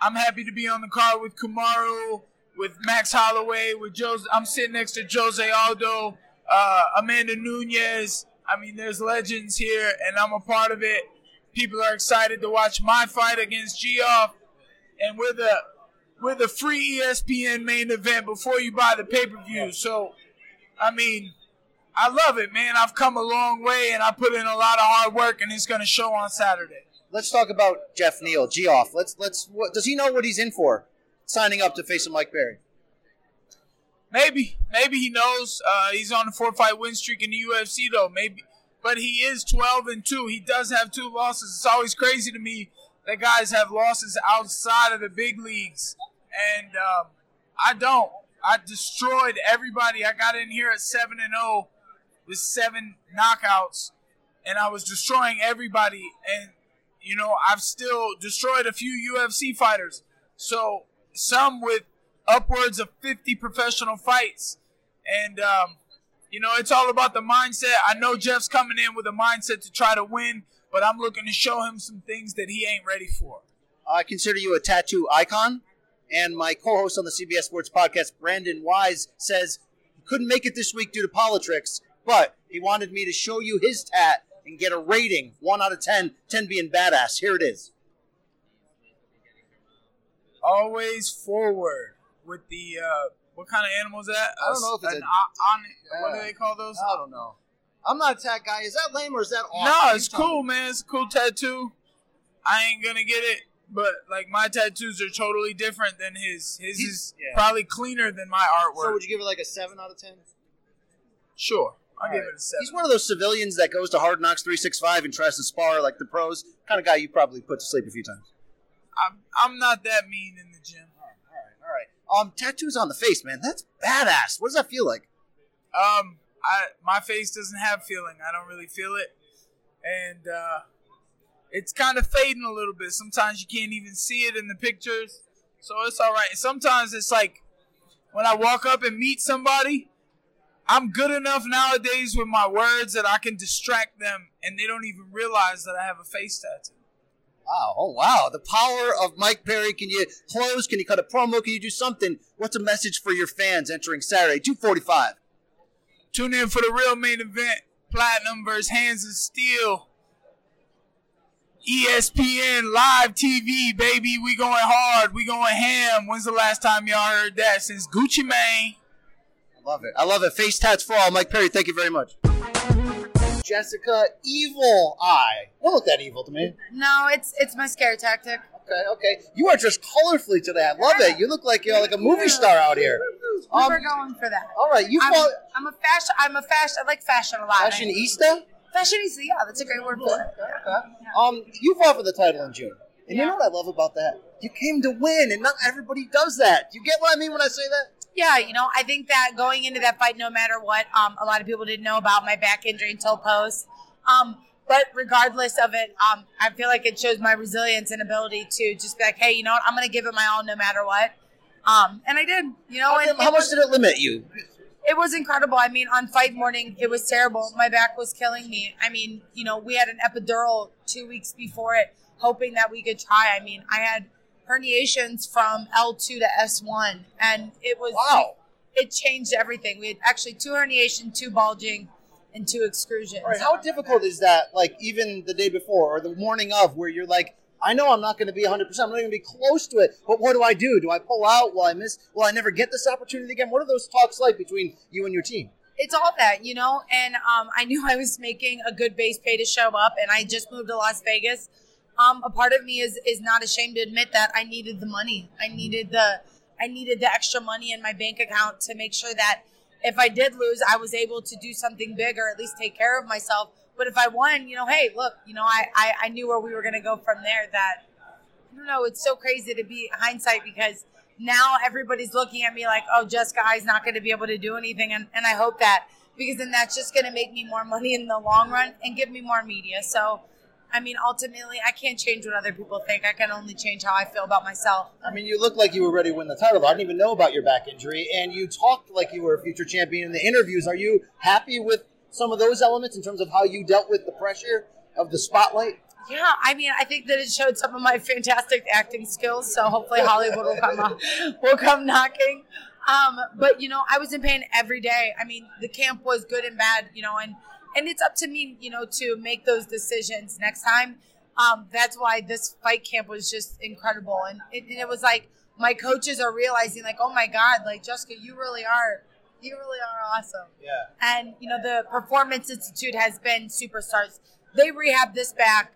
Speaker 10: I'm happy to be on the card with Kamaru, with Max Holloway, with Jose. I'm sitting next to Jose Aldo uh, Amanda Nunes. I mean, there's legends here, and I'm a part of it. People are excited to watch my fight against Geoff, and we're the we're the free ESPN main event before you buy the pay per view. So, I mean, I love it, man. I've come a long way, and I put in a lot of hard work, and it's going to show on Saturday.
Speaker 6: Let's talk about Geoff Neal, Geoff. Let's let's. What, does he know what he's in for? Signing up to face a Mike Perry.
Speaker 10: Maybe, maybe he knows. Uh, he's on a four-fight win streak in the UFC, though. Maybe, but he is twelve and two. He does have two losses. It's always crazy to me that guys have losses outside of the big leagues, and um, I don't. I destroyed everybody. I got in here at seven and zero with seven knockouts, and I was destroying everybody. And you know, I've still destroyed a few UFC fighters. So some with upwards of 50 professional fights. And, um, you know, it's all about the mindset. I know Geoff's coming in with a mindset to try to win, but I'm looking to show him some things that he ain't ready for.
Speaker 6: I consider you a tattoo icon. And my co host on the CBS Sports podcast, Brandon Wise, says he couldn't make it this week due to politics, but he wanted me to show you his tat and get a rating 1 out of 10, 10 being badass. Here it is.
Speaker 10: Always forward with the uh, what kind of animal is that?
Speaker 6: I don't know if it's
Speaker 10: an
Speaker 6: a-
Speaker 10: on,
Speaker 6: Yeah.
Speaker 10: What do they call those?
Speaker 6: I don't know. I'm not a tat guy. Is that lame or is that awesome?
Speaker 10: No,
Speaker 6: You
Speaker 10: it's
Speaker 6: tell me.
Speaker 10: cool, man. It's a cool tattoo. I ain't gonna get it, but like my tattoos are totally different than his. His
Speaker 6: He's-
Speaker 10: is
Speaker 6: yeah.
Speaker 10: probably cleaner than my artwork.
Speaker 6: So would you give it like a 7 out of 10?
Speaker 10: Sure. I'll give it a seven.
Speaker 6: He's one of those civilians that goes to Hard Knocks 365 and tries to spar like the pros. Kind of guy you probably put to sleep a few times.
Speaker 10: I'm, I'm not that mean in the gym.
Speaker 6: All right, all right. Um, tattoos on the face, man. That's badass. What does that feel like?
Speaker 10: Um, I my face doesn't have feeling. I don't really feel it, and uh, it's kind of fading a little bit. Sometimes you can't even see it in the pictures, so it's all right. Sometimes it's like when I walk up and meet somebody, I'm good enough nowadays with my words that I can distract them, and they don't even realize that I have a face tattoo.
Speaker 6: Wow. Oh, wow. The power of Mike Perry. Can you close? Can you cut a promo? Can you do something? What's a message for your fans entering Saturday, 245?
Speaker 10: Tune in for the real main event. Platinum versus Hands of Steel. ESPN live TV, baby. We going hard. We going ham. When's the last time y'all heard that? Since Gucci Mane.
Speaker 6: I love it. I love it. Face tats for all. Mike Perry, thank you very much. Jessica, evil eye. Don't look that evil to me.
Speaker 11: No, it's it's my scare tactic.
Speaker 6: Okay, okay. You are just colorfully today. I love it. You look like you're like a movie star out here.
Speaker 11: We
Speaker 6: Um,
Speaker 11: were going for that.
Speaker 6: all right, you
Speaker 11: I'm,
Speaker 6: fall-
Speaker 11: I'm a fashion. I'm a fashion. I like fashion a lot.
Speaker 6: Fashionista?
Speaker 11: Fashionista. Yeah, that's a great word for it.
Speaker 6: Um, you fought for the title in June. And you know what I love about that? You came to win, and not everybody does that. Do you get what I mean when I say that?
Speaker 11: Yeah, you know, I think that going into that fight, no matter what, um, a lot of people didn't know about my back injury until post. Um, but regardless of it, um, I feel like it shows my resilience and ability to just be like, hey, you know what, I'm going to give it my all no matter what. Um, and I did, you know.
Speaker 6: How, how much did it limit you?
Speaker 11: it was incredible. I mean, on fight morning, it was terrible. My back was killing me. I mean, you know, we had an epidural two weeks before it, hoping that we could try. I mean, I had herniations from L2 to S1, and it was
Speaker 6: Wow.
Speaker 11: It changed everything. We had actually two herniation, two bulging, and two.
Speaker 6: All right, how difficult is that, like, even the day before or the morning of, where you're like, I know I'm not going to be 100%, I'm not going to be close to it, but what do I do? Do I pull out? Will I miss? Will I never get this opportunity again? What are those talks like between you and your team?
Speaker 11: it's all that, you know. And um, I knew I was making a good base pay to show up, and I just moved to Las Vegas. Um, a part of me is is not ashamed to admit that I needed the money. I needed the I needed the extra money in my bank account to make sure that if I did lose, I was able to do something big or at least take care of myself. But if I won, you know, hey, look, you know, I I, I knew where we were going to go from there. That I don't know. It's so crazy to be hindsight because now everybody's looking at me like, oh, Jessica Eye's not going to be able to do anything. And, and I hope that because then that's just going to make me more money in the long run and give me more media. So, I mean, ultimately, I can't change what other people think. I can only change how I feel about myself.
Speaker 6: I mean, you look like you were ready to win the title. I didn't even know about your back injury, and you talked like you were a future champion in the interviews. Are you happy with some of those elements in terms of how you dealt with the pressure of the spotlight?
Speaker 11: Yeah, I mean, I think that it showed some of my fantastic acting skills. So hopefully *laughs* Hollywood will come up, will come knocking. Um, but you know, I was in pain every day. I mean, the camp was good and bad, you know, and and it's up to me, you know, to make those decisions next time. Um, that's why this fight camp was just incredible, and it, and it was like my coaches are realizing, like, oh my god, like Jessica, you really are, you really are awesome.
Speaker 6: Yeah.
Speaker 11: And you know, the Performance Institute has been superstars. They rehab this back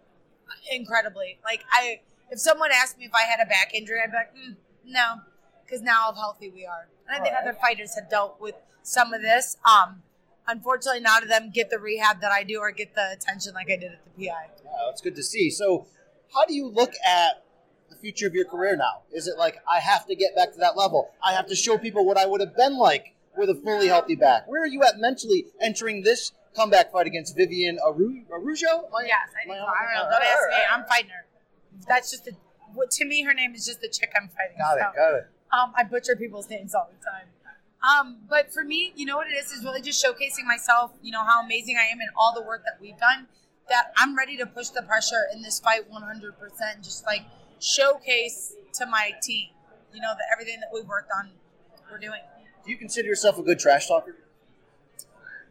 Speaker 11: incredibly. Like I, if someone asked me if I had a back injury, I'd be like, mm, no, because now how healthy we are. And I think
Speaker 6: Alright.
Speaker 11: other fighters have dealt with some of this. Um, unfortunately, none of them get the rehab that I do or get the attention like I did at the PI.
Speaker 6: Yeah, it's good to see. So, how do you look at the future of your career now? Is it like I have to get back to that level? I have to show people what I would have been like with a fully healthy back. Where are you at mentally entering this comeback fight against Vivian Aru- Arujo? I-
Speaker 11: Yes, I think so. I don't know. Don't ask me. I'm fighting her. That's just a. To me, her name is just the chick I'm fighting.
Speaker 6: Got it,
Speaker 11: so.
Speaker 6: got it.
Speaker 11: Um, I butcher people's names all the time. Um, but for me, you know what it is is really just showcasing myself. You know how amazing I am and all the work that we've done. That I'm ready to push the pressure in this fight 100. percent and Just like showcase to my team. You know that everything that we've worked on, we're doing.
Speaker 6: Do you consider yourself a good trash talker?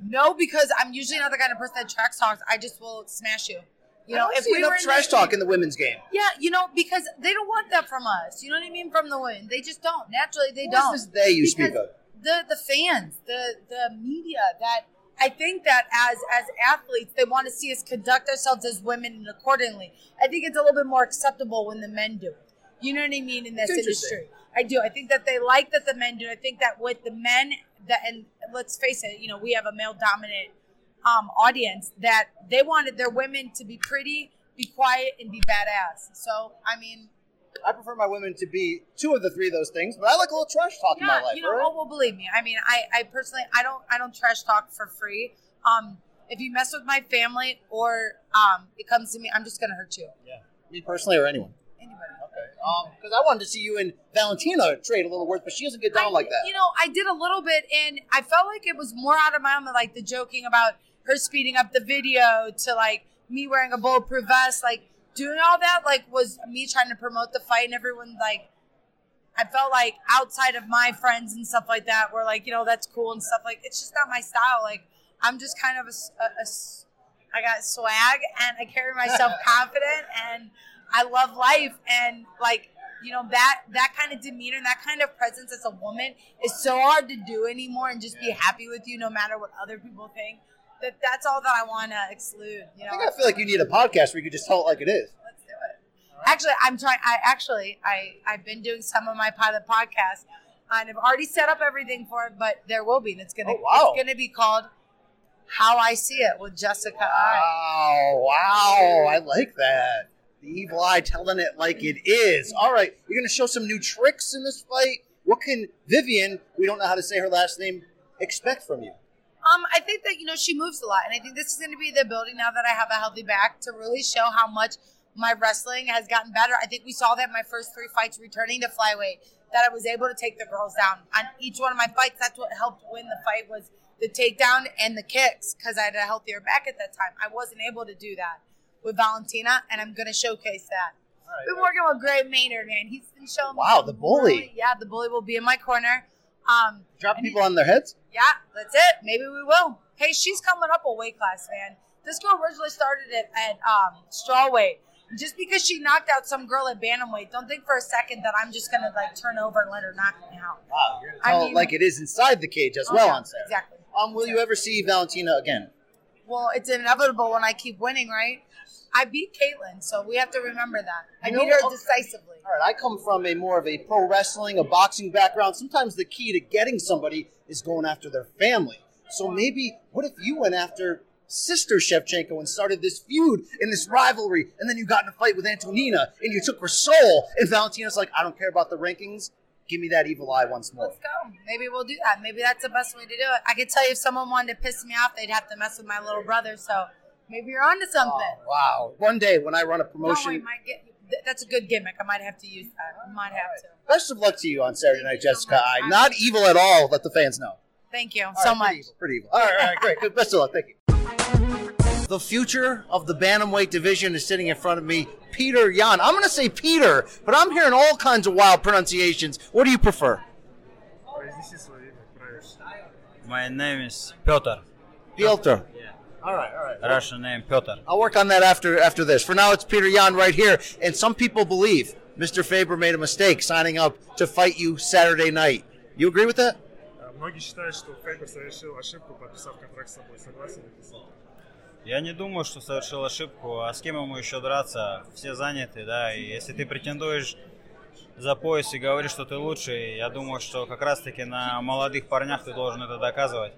Speaker 11: No, because I'm usually not the kind of person that trash talks. I just will smash you. You know, if we
Speaker 6: enough trash talk in the women's game.
Speaker 11: Yeah, you know, because they don't want that from us. You know what I mean? From the women, they just don't. Naturally, they
Speaker 6: Who
Speaker 11: don't.
Speaker 6: is this they you speak of?
Speaker 11: The the fans, the the media. That I think that as as athletes, they want to see us conduct ourselves as women and accordingly. I think it's a little bit more acceptable when the men do it. You know what I mean in this industry. I do. I think that they like that the men do. I think that with the men that and let's face it, you know, we have a male dominant um, audience that they wanted their women to be pretty, be quiet, and be badass. So I mean,
Speaker 6: I prefer my women to be two of the three of those things, but I like a little trash talk in my
Speaker 11: yeah,
Speaker 6: life.
Speaker 11: you know,
Speaker 6: right?
Speaker 11: oh well, believe me. I mean, I, I personally, I don't, I don't trash talk for free. Um, if you mess with my family or um, it comes to me, I'm just gonna hurt you.
Speaker 6: Yeah. Me personally or anyone?
Speaker 11: Anybody.
Speaker 6: Okay. Because I wanted to see you and Valentina trade a little words, but she doesn't get down like that.
Speaker 11: You know, I did a little bit, and I felt like it was more out of my own, like the joking about her speeding up the video to like me wearing a bulletproof vest, like doing all that, like was me trying to promote the fight, and everyone like. I felt like outside of my friends and stuff like that, were like, you know, that's cool and stuff like. It's just not my style. Like, I'm just kind of a, a- a I got swag and I carry myself *laughs* confident and I love life and like you know that that kind of demeanor and that kind of presence as a woman is so hard to do anymore and just be happy with you no matter what other people think that that's all that I want to exclude you know
Speaker 6: I think I feel like you need a podcast where you can just tell it like it is. Let's do it.
Speaker 11: Actually i'm trying i actually i i've been doing some of my pilot podcasts and i've already set up everything for it but there will be and it's gonna
Speaker 6: Oh, wow.
Speaker 11: it's gonna be called how i see it with jessica eye
Speaker 6: Oh, wow. I like that. The evil eye telling it like it is. All right. You're going to show some new tricks in this fight. What can Vivian, we don't know how to say her last name, expect from you?
Speaker 11: Um, I think that you know she moves a lot, and I think this is going to be the ability now that I have a healthy back to really show how much my wrestling has gotten better. I think we saw that in my first three fights returning to flyweight that I was able to take the girls down on each one of my fights. That's what helped win the fight was the takedown and the kicks because I had a healthier back at that time. I wasn't able to do that with Valentina, and I'm going to showcase that. We've been working with Gray Maynard, man. He's been showing me
Speaker 6: Wow, the bully.
Speaker 11: really- yeah, the bully will be in my corner. Um,
Speaker 6: Drop people on their heads?
Speaker 11: Yeah, that's it. Maybe we will. Hey, she's coming up a weight class, man. This girl originally started at, at um, strawweight. Just because she knocked out some girl at bantamweight, don't think for a second that I'm just gonna like turn over and let her knock me out.
Speaker 6: Wow, you're
Speaker 11: I mean-
Speaker 6: like it is inside the cage as
Speaker 11: Oh,
Speaker 6: well
Speaker 11: yeah,
Speaker 6: on Saturday.
Speaker 11: Exactly.
Speaker 6: Um, will you ever see Valentina again?
Speaker 11: Well, it's inevitable when I keep winning, right? I beat Katlyn, so we have to remember that. I
Speaker 6: You
Speaker 11: beat her decisively.
Speaker 6: All right, I come from a more of a pro wrestling, a boxing background. Sometimes the key to getting somebody is going after their family. So maybe, what if you went after Sister Shevchenko and started this feud and this rivalry, and then you got in a fight with Antonina and you took her soul, and Valentina's like, I don't care about the rankings. Give me that evil eye once more.
Speaker 11: Let's go. Maybe we'll do that. Maybe that's the best way to do it. I could tell you if someone wanted to piss me off, they'd have to mess with my little brother. So maybe you're onto something.
Speaker 6: Oh, wow. One day when I run a
Speaker 11: No,
Speaker 6: promotion,
Speaker 11: I might get. th- That's a good gimmick. I might have to use that. I might have to.
Speaker 6: best of luck to you on Saturday night, Jessica. I not evil at all. Let the fans know.
Speaker 11: Thank you
Speaker 6: All
Speaker 11: so
Speaker 6: right,
Speaker 11: much.
Speaker 6: Pretty evil. Pretty evil. All right, all right, great. Good. Best of luck. Thank you. The future of the bantamweight division is sitting in front of me, Peter Yan. I'm going to say Peter, but I'm hearing all kinds of wild pronunciations. What do you prefer?
Speaker 12: My name is Piotr.
Speaker 6: Piotr. All right, all right.
Speaker 12: Russian name Piotr.
Speaker 6: I'll work on that after after this. For now, it's Peter Yan right here, and some people believe Mr. Faber made a mistake signing up to fight you Saturday night. You agree with that?
Speaker 13: Многие считают, что Фейбер совершил ошибку, подписав контракт с собой. Согласен ли ты с этим?
Speaker 12: Я не думаю, что совершил ошибку, а с кем ему еще драться? Все заняты, да, и если ты претендуешь за пояс и говоришь, что ты лучший, я думаю, что как раз-таки на молодых парнях ты должен это доказывать.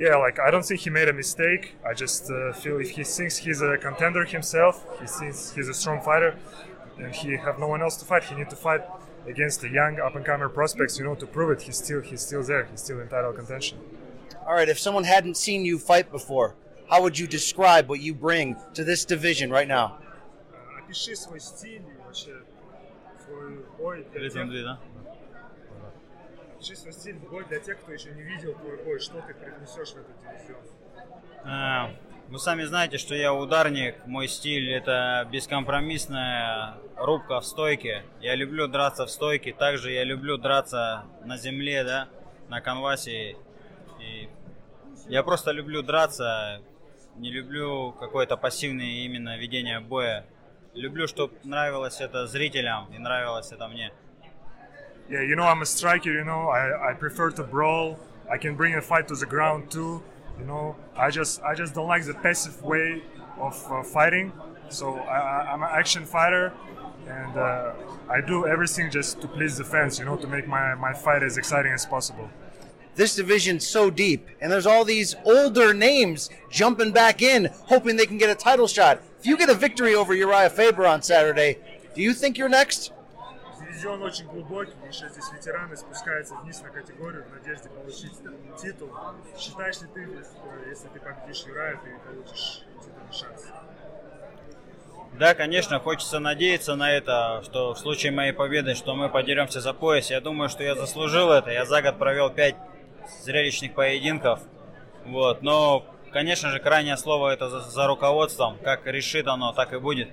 Speaker 13: Yeah, like I don't think he made a mistake. I just uh, feel if he thinks he's a contender himself, he thinks he's a strong fighter, and he have no one else to fight. He need to fight against the young up and comer prospects, you know, to prove it. He's still he's still there. He's still in title contention.
Speaker 6: All right, if someone hadn't seen you fight before, how would you describe what you bring to this division right now?
Speaker 13: Опиши свой стиль и вообще свой бой для
Speaker 12: Или
Speaker 13: тех,
Speaker 12: там две, да?
Speaker 13: свой стиль бой для тех, кто еще не видел твой бой. Что ты привнесешь в этот дивизион?
Speaker 12: А, Вы сами знаете, что я ударник, мой стиль это бескомпромиссная рубка в стойке. Я люблю драться в стойке, также я люблю драться на земле, да, на канвасе. И я просто люблю драться, не люблю какое-то пассивное именно ведение боя. Люблю, чтобы нравилось это зрителям и нравилось это мне.
Speaker 13: Yeah, you know I'm a striker. You know I, I prefer to brawl. I can bring a fight to the ground too. You know I just I just don't like the passive way of uh, fighting. So I, I'm an action fighter, and uh, I do everything just to please the fans. You know to make my, my fight as exciting as possible.
Speaker 6: this division's so deep, and there's all these older names jumping back in, hoping they can get a title shot. If you get a victory over Urijah Faber on Saturday, do you think you're next?
Speaker 13: Дивизион очень глубокий, еще здесь ветераны спускаются вниз на категорию в надежде получить титул. Считаешь ли ты, э, если ты победишь Юрая, ты получишь титульный шанс?
Speaker 12: Да, конечно, хочется надеяться на это, что в случае моей победы, что мы подеремся за пояс. Я думаю, что я заслужил это. Я за год провел пять зрелищных поединков. Вот. Но, конечно же, крайнее слово это за, за руководством. Как решит оно, так и будет.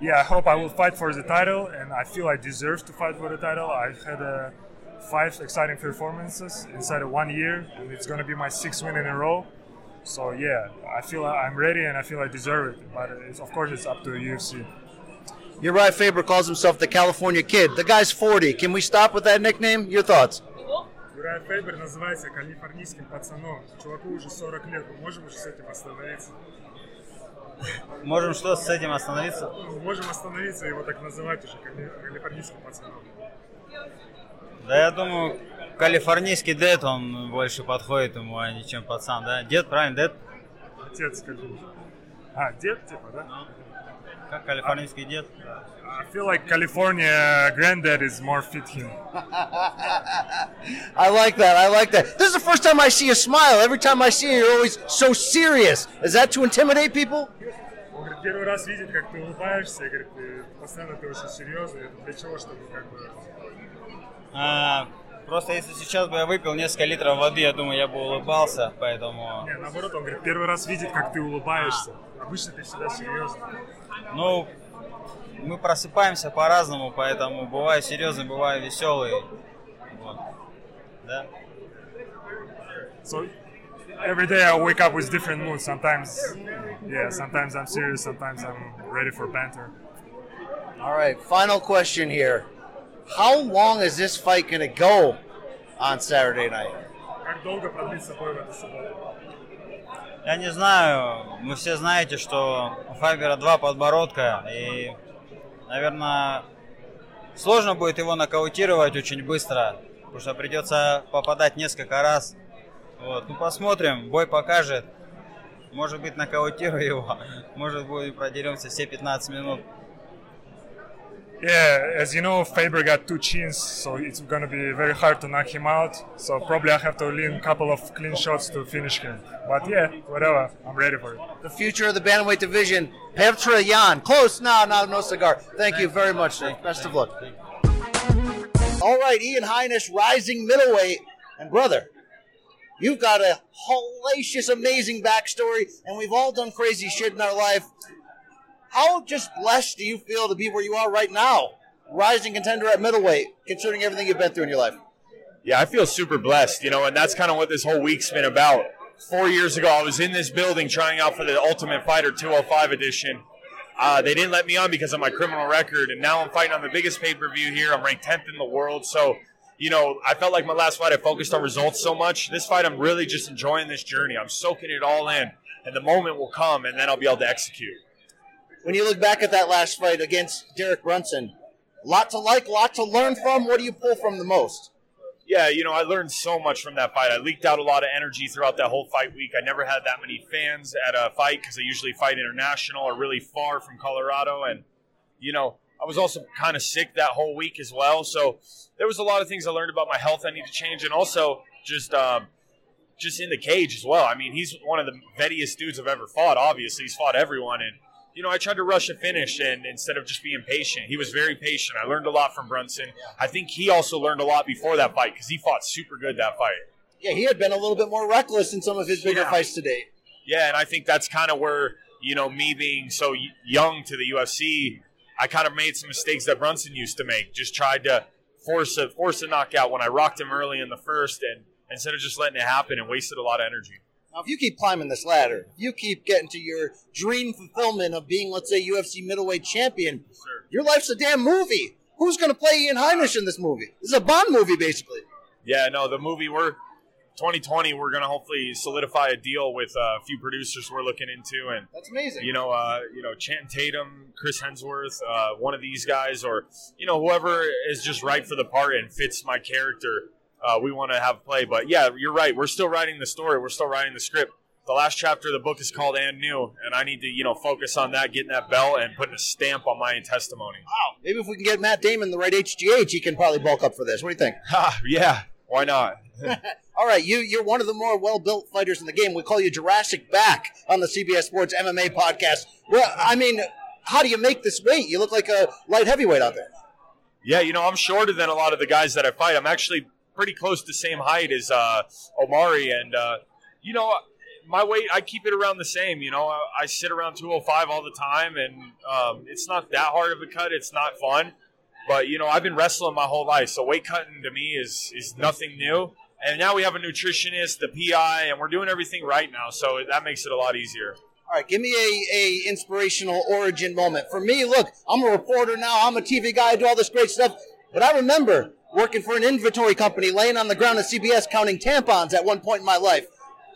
Speaker 13: yeah, I hope I will fight for the title, and I feel I deserve to fight for the title. I've had uh, five exciting performances inside of one year, and it's going to be my sixth win in a row. So yeah, I feel I'm ready, and I feel I deserve it. But of course, it's up to the UFC.
Speaker 6: Urijah Faber calls himself the California Kid. The guy's 40. Can we stop with that nickname? Your thoughts?
Speaker 13: Фейбер называется калифорнийским пацаном. Чуваку уже 40 лет. Мы можем уже с этим остановиться?
Speaker 12: Можем что с этим остановиться?
Speaker 13: Можем остановиться и его так называть уже кали- калифорнийским пацаном.
Speaker 12: Да, я думаю, калифорнийский дед, он больше подходит ему, а не чем пацан, да? Дед, правильно, дед?
Speaker 13: Отец, скажи. А, дед, типа, да?
Speaker 12: Как калифорнийский дед?
Speaker 13: I feel like California granddad is more fit him. *laughs*
Speaker 6: I like that. I like that. This is the first time I see you smile. Every time I see you, you're always so serious. Is that to intimidate people?
Speaker 13: Он говорит, первый раз видит, как ты улыбаешься, и говорит, постоянно ты очень серьезный. Это для чего, чтобы как бы...
Speaker 12: А, просто если сейчас бы я выпил несколько литров воды, я думаю, я бы улыбался, поэтому...
Speaker 13: Не, наоборот, он говорит, первый раз видит, как ты улыбаешься. Обычно ты всегда серьезный.
Speaker 12: Ну, мы просыпаемся по-разному, поэтому бываю серьезный, бываю веселый. Вот. Да?
Speaker 13: So every day I wake up with different moods. Sometimes, yeah, sometimes I'm serious, sometimes I'm ready for banter.
Speaker 6: All right, final question here. How long is this fight going to go on Saturday night?
Speaker 13: Как долго продлится бой в эту субботу?
Speaker 12: Я не знаю, вы все знаете, что у Файбера два подбородка, и, наверное, сложно будет его нокаутировать очень быстро, потому что придется попадать несколько раз. Вот. Ну, посмотрим, бой покажет. Может быть, нокаутирую его, *laughs* может быть, продеремся все 15 минут.
Speaker 13: Yeah, as you know, Faber got two chins, so it's gonna be very hard to knock him out. So probably I have to lean a couple of clean shots to finish him. But yeah, whatever, I'm ready for it.
Speaker 6: The future of the bantamweight division, Petr Yan. Close now, no, no cigar. Thank you very much, sir. Best of luck. All right, Ian Heinisch, rising middleweight. And brother, you've got a hellacious, amazing backstory, and we've all done crazy shit in our life. How just blessed do you feel to be where you are right now? Rising contender at middleweight, considering everything you've been through in your life.
Speaker 14: Yeah, I feel super blessed, you know, and that's kind of what this whole week's been about. Four years ago, I was in this building trying out for the Ultimate Fighter 205 edition. Uh, they didn't let me on because of my criminal record, and now I'm fighting on the biggest pay per view here. I'm ranked 10th in the world, so you know, I felt like my last fight I focused on results so much. This fight, I'm really just enjoying this journey. I'm soaking it all in, and the moment will come, and then I'll be able to execute.
Speaker 6: When you look back at that last fight against Derek Brunson, a lot to like, a lot to learn from. What do you pull from the most?
Speaker 14: Yeah, you know, I learned so much from that fight. I leaked out a lot of energy throughout that whole fight week. I never had that many fans at a fight because I usually fight international or really far from Colorado. And, you know, I was also kind of sick that whole week as well. So there was a lot of things I learned about my health I need to change. And also just, um, just in the cage as well. I mean, he's one of the vettiest dudes I've ever fought. Obviously, he's fought everyone. And, you know, I tried to rush a finish and instead of just being patient, he was very patient. I learned a lot from Brunson. I think he also learned a lot before that fight because he fought super good that fight.
Speaker 6: Yeah, he had been a little bit more reckless in some of his bigger
Speaker 14: Yeah.
Speaker 6: fights to date.
Speaker 14: Yeah, and I think that's kind of where, you know, me being so young to the UFC, I kind of made some mistakes that Brunson used to make. Just tried to force a force a knockout when I rocked him early in the first and instead of just letting it happen and wasted a lot of energy.
Speaker 6: Now, if you keep climbing this ladder, if you keep getting to your dream fulfillment of being, let's say, UFC middleweight champion, your life's a damn movie. Who's going to play Ian Heinisch in this movie? This is a Bond movie, basically.
Speaker 14: Yeah, no, the movie we're 2020 we're gonna hopefully solidify a deal with uh, a few producers we're looking into and
Speaker 6: That's amazing.
Speaker 14: you know uh, you know Channing Tatum, Chris Hemsworth, uh, one of these guys or you know whoever is just right for the part and fits my character uh, we want to have play. But yeah, you're right. We're still writing the story. We're still writing the script. The last chapter of the book is called "And New," and I need to you know focus on that, getting that belt, and putting a stamp on my testimony.
Speaker 6: Wow. Maybe if we can get Matt Damon the right HGH, he can probably bulk up for this. What do you think?
Speaker 14: Ha, *laughs* yeah, why not? *laughs* *laughs*
Speaker 6: All right, you you're one of the more well built fighters in the game. We call you Jurassic Back on the CBS Sports MMA podcast. Well, I mean, how do you make this weight? You look like a light heavyweight out there.
Speaker 14: Yeah, you know, I'm shorter than a lot of the guys that I fight. I'm actually pretty close to the same height as uh, Omari, and uh, you know, my weight I keep it around the same. You know, I, I sit around 205 all the time, and um, it's not that hard of a cut. It's not fun, but you know, I've been wrestling my whole life, so weight cutting to me is is nothing new. And now we have a nutritionist, the PI, and we're doing everything right now, so that makes it a lot easier.
Speaker 6: All right, give me a, a inspirational origin moment. For me, look, I'm a reporter now. I'm a TV guy. I do all this great stuff. But I remember working for an inventory company, laying on the ground at CBS counting tampons at one point in my life.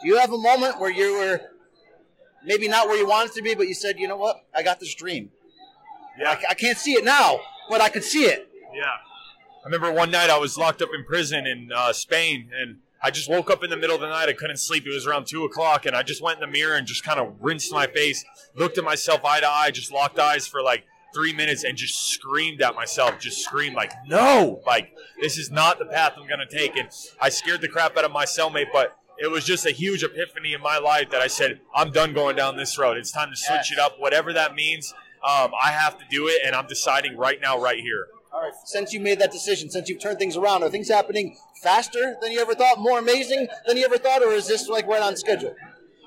Speaker 6: Do you have a moment where you were maybe not where you wanted to be, but you said, you know what? I got this dream.
Speaker 14: Yeah.
Speaker 6: I, I can't see it now, but I could see it.
Speaker 14: Yeah. I remember one night I was locked up in prison in uh, Spain, and I just woke up in the middle of the night. I couldn't sleep. It was around two o'clock, and I just went in the mirror and just kind of rinsed my face, looked at myself eye to eye, just locked eyes for like three minutes, and just screamed at myself. Just screamed like, "No! Like this is not the path I'm gonna take." And I scared the crap out of my cellmate, but it was just a huge epiphany in my life that I said, "I'm done going down this road. It's time to switch it up, whatever that means." Um, I have to do it, and I'm deciding right now, right here.
Speaker 6: All right, since you made that decision, since you've turned things around, are things happening faster than you ever thought, more amazing than you ever thought, or is this like right on schedule?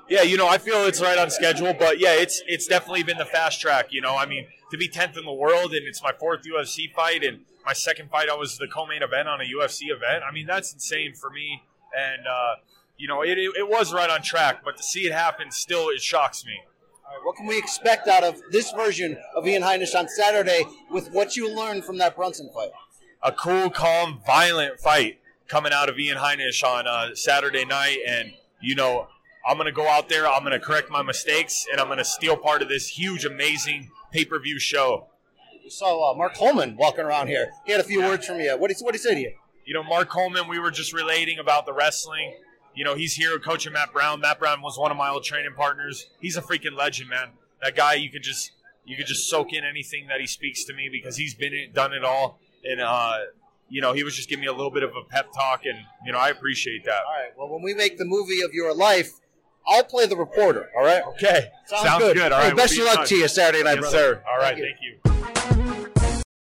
Speaker 14: Yeah, you know, I feel it's right on schedule, but yeah, it's it's definitely been the fast track. You know, I mean, to be tenth in the world, and it's my fourth UFC fight, and my second fight, I was the co-main event on a UFC event. I mean, that's insane for me, and uh, you know, it, it, it was right on track, but to see it happen, still, it shocks me.
Speaker 6: All right, what can we expect out of this version of Ian Heinisch on Saturday with what you learned from that Brunson fight?
Speaker 14: a cool, calm, violent fight coming out of Ian Heinisch on uh, Saturday night. And, you know, I'm going to go out there, I'm going to correct my mistakes, and I'm going to steal part of this huge, amazing pay per view show.
Speaker 6: We saw uh, Mark Coleman walking around here. He had a few words from you. What did he, what he say to you?
Speaker 14: You know, Mark Coleman, we were just relating about the wrestling. You know, he's here coaching Matt Brown. Matt Brown was one of my old training partners. He's a freaking legend, man. That guy, you could just you could just soak in anything that he speaks to me because he's been it, done it all. And uh, you know, he was just giving me a little bit of a pep talk, and you know, I appreciate that.
Speaker 6: All right. Well, when we make the movie of your life, I'll play the reporter. All right.
Speaker 14: Okay.
Speaker 6: Sounds,
Speaker 14: Sounds
Speaker 6: good.
Speaker 14: good. All
Speaker 6: Hey,
Speaker 14: right,
Speaker 6: best
Speaker 14: we'll
Speaker 6: of luck to you Saturday night,
Speaker 14: Yes,
Speaker 6: brother.
Speaker 14: sir. All right,
Speaker 6: you.
Speaker 14: thank you.